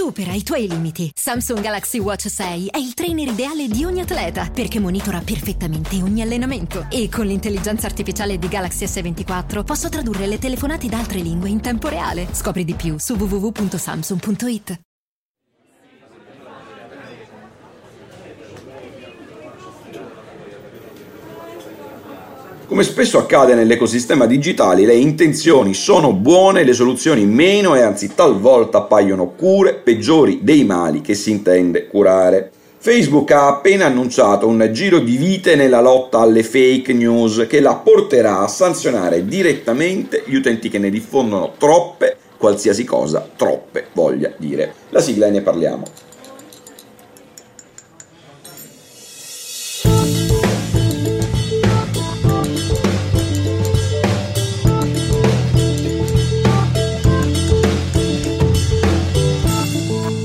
Supera i tuoi limiti. Samsung Galaxy Watch 6 è il trainer ideale di ogni atleta perché monitora perfettamente ogni allenamento. E con l'intelligenza artificiale di Galaxy S24 posso tradurre le telefonate da altre lingue in tempo reale. Scopri di più su www.samsung.it. Come spesso accade nell'ecosistema digitale, le intenzioni sono buone, le soluzioni meno e anzi talvolta appaiono cure peggiori dei mali che si intende curare. Facebook ha appena annunciato un giro di vite nella lotta alle fake news che la porterà a sanzionare direttamente gli utenti che ne diffondono troppe, qualsiasi cosa troppe voglia dire. La sigla e ne parliamo.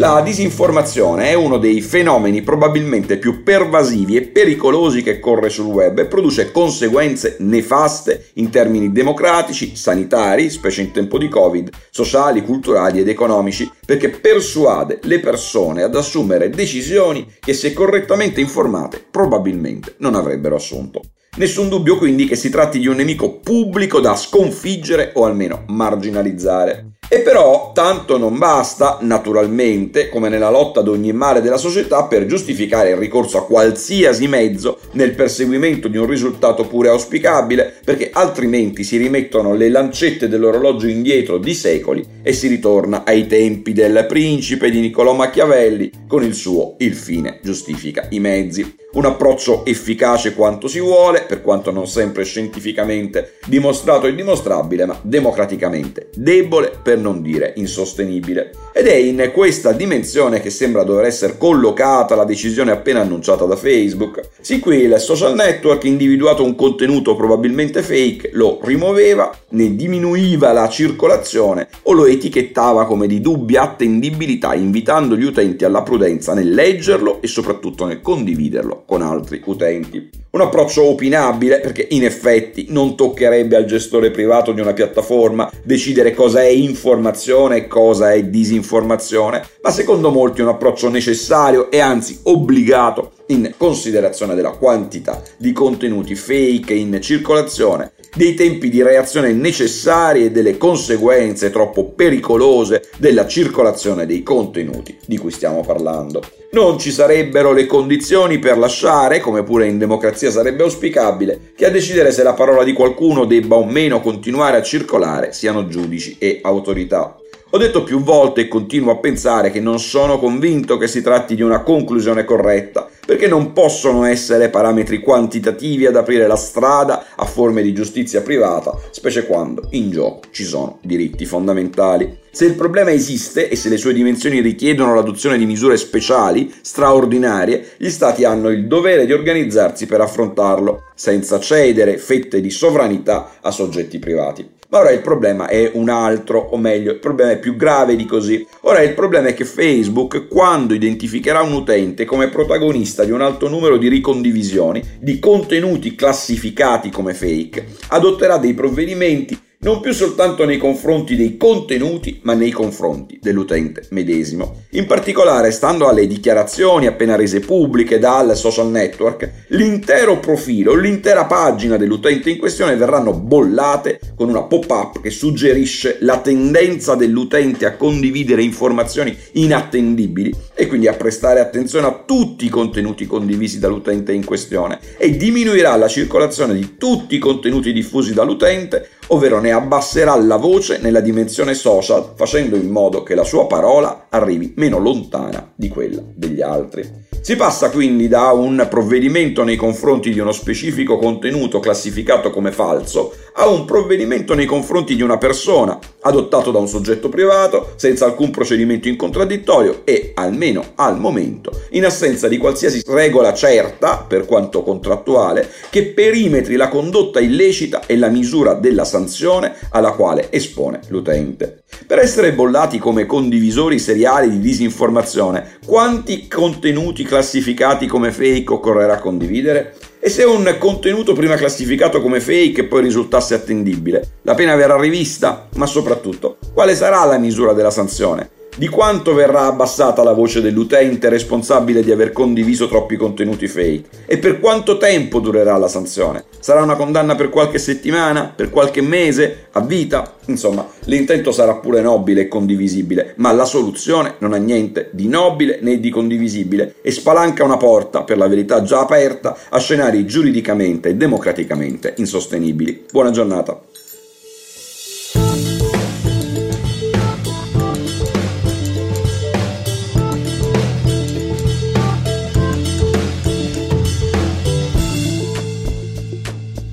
La disinformazione è uno dei fenomeni probabilmente più pervasivi e pericolosi che corre sul web e produce conseguenze nefaste in termini democratici, sanitari, specie in tempo di Covid, sociali, culturali ed economici, perché persuade le persone ad assumere decisioni che se correttamente informate probabilmente non avrebbero assunto. Nessun dubbio quindi che si tratti di un nemico pubblico da sconfiggere o almeno marginalizzare. E però tanto non basta, naturalmente, come nella lotta ad ogni male della società, per giustificare il ricorso a qualsiasi mezzo nel perseguimento di un risultato pure auspicabile, perché altrimenti si rimettono le lancette dell'orologio indietro di secoli e si ritorna ai tempi del principe di Niccolò Machiavelli con il suo il fine giustifica i mezzi. Un approccio efficace quanto si vuole, per quanto non sempre scientificamente dimostrato e dimostrabile, ma democraticamente debole per non dire insostenibile. Ed è in questa dimensione che sembra dover essere collocata la decisione appena annunciata da Facebook. Sì, qui il social network individuato un contenuto probabilmente fake, lo rimuoveva, ne diminuiva la circolazione o lo etichettava come di dubbia attendibilità, invitando gli utenti alla prudenza nel leggerlo e soprattutto nel condividerlo con altri utenti. Un approccio opinabile perché in effetti non toccherebbe al gestore privato di una piattaforma decidere cosa è informazione e cosa è disinformazione, ma secondo molti è un approccio necessario e anzi obbligato in considerazione della quantità di contenuti fake in circolazione, dei tempi di reazione necessari e delle conseguenze troppo pericolose della circolazione dei contenuti di cui stiamo parlando. Non ci sarebbero le condizioni per lasciare, come pure in democrazia sarebbe auspicabile, che a decidere se la parola di qualcuno debba o meno continuare a circolare siano giudici e autorità. Ho detto più volte e continuo a pensare che non sono convinto che si tratti di una conclusione corretta, perché non possono essere parametri quantitativi ad aprire la strada a forme di giustizia privata, specie quando in gioco ci sono diritti fondamentali. Se il problema esiste e se le sue dimensioni richiedono l'adozione di misure speciali, straordinarie, gli Stati hanno il dovere di organizzarsi per affrontarlo, senza cedere fette di sovranità a soggetti privati. Ma ora il problema è un altro, o meglio, il problema è più grave di così. Ora il problema è che Facebook, quando identificherà un utente come protagonista di un alto numero di ricondivisioni di contenuti classificati come fake, adotterà dei provvedimenti non più soltanto nei confronti dei contenuti, ma nei confronti dell'utente medesimo. In particolare, stando alle dichiarazioni appena rese pubbliche dal social network, l'intero profilo, l'intera pagina dell'utente in questione verranno bollate con una pop-up che suggerisce la tendenza dell'utente a condividere informazioni inattendibili e quindi a prestare attenzione a tutti i contenuti condivisi dall'utente in questione e diminuirà la circolazione di tutti i contenuti diffusi dall'utente ovvero ne abbasserà la voce nella dimensione social facendo in modo che la sua parola arrivi meno lontana di quella degli altri. Si passa quindi da un provvedimento nei confronti di uno specifico contenuto classificato come falso a un provvedimento nei confronti di una persona adottato da un soggetto privato senza alcun procedimento in contraddittorio e, almeno al momento, in assenza di qualsiasi regola certa, per quanto contrattuale, che perimetri la condotta illecita e la misura della sanzione alla quale espone l'utente. Per essere bollati come condivisori seriali di disinformazione, quanti contenuti classificati come fake occorrerà condividere? E se un contenuto prima classificato come fake poi risultasse attendibile, la pena verrà rivista? Ma soprattutto, quale sarà la misura della sanzione? Di quanto verrà abbassata la voce dell'utente responsabile di aver condiviso troppi contenuti fake? E per quanto tempo durerà la sanzione? Sarà una condanna per qualche settimana? Per qualche mese? A vita? Insomma, l'intento sarà pure nobile e condivisibile, ma la soluzione non ha niente di nobile né di condivisibile e spalanca una porta, per la verità già aperta, a scenari giuridicamente e democraticamente insostenibili. Buona giornata.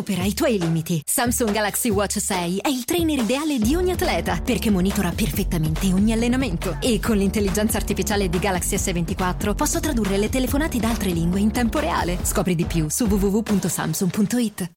Supera i tuoi limiti. Samsung Galaxy Watch 6 è il trainer ideale di ogni atleta perché monitora perfettamente ogni allenamento. E con l'intelligenza artificiale di Galaxy S24 posso tradurre le telefonate da altre lingue in tempo reale. Scopri di più su www.samsung.it.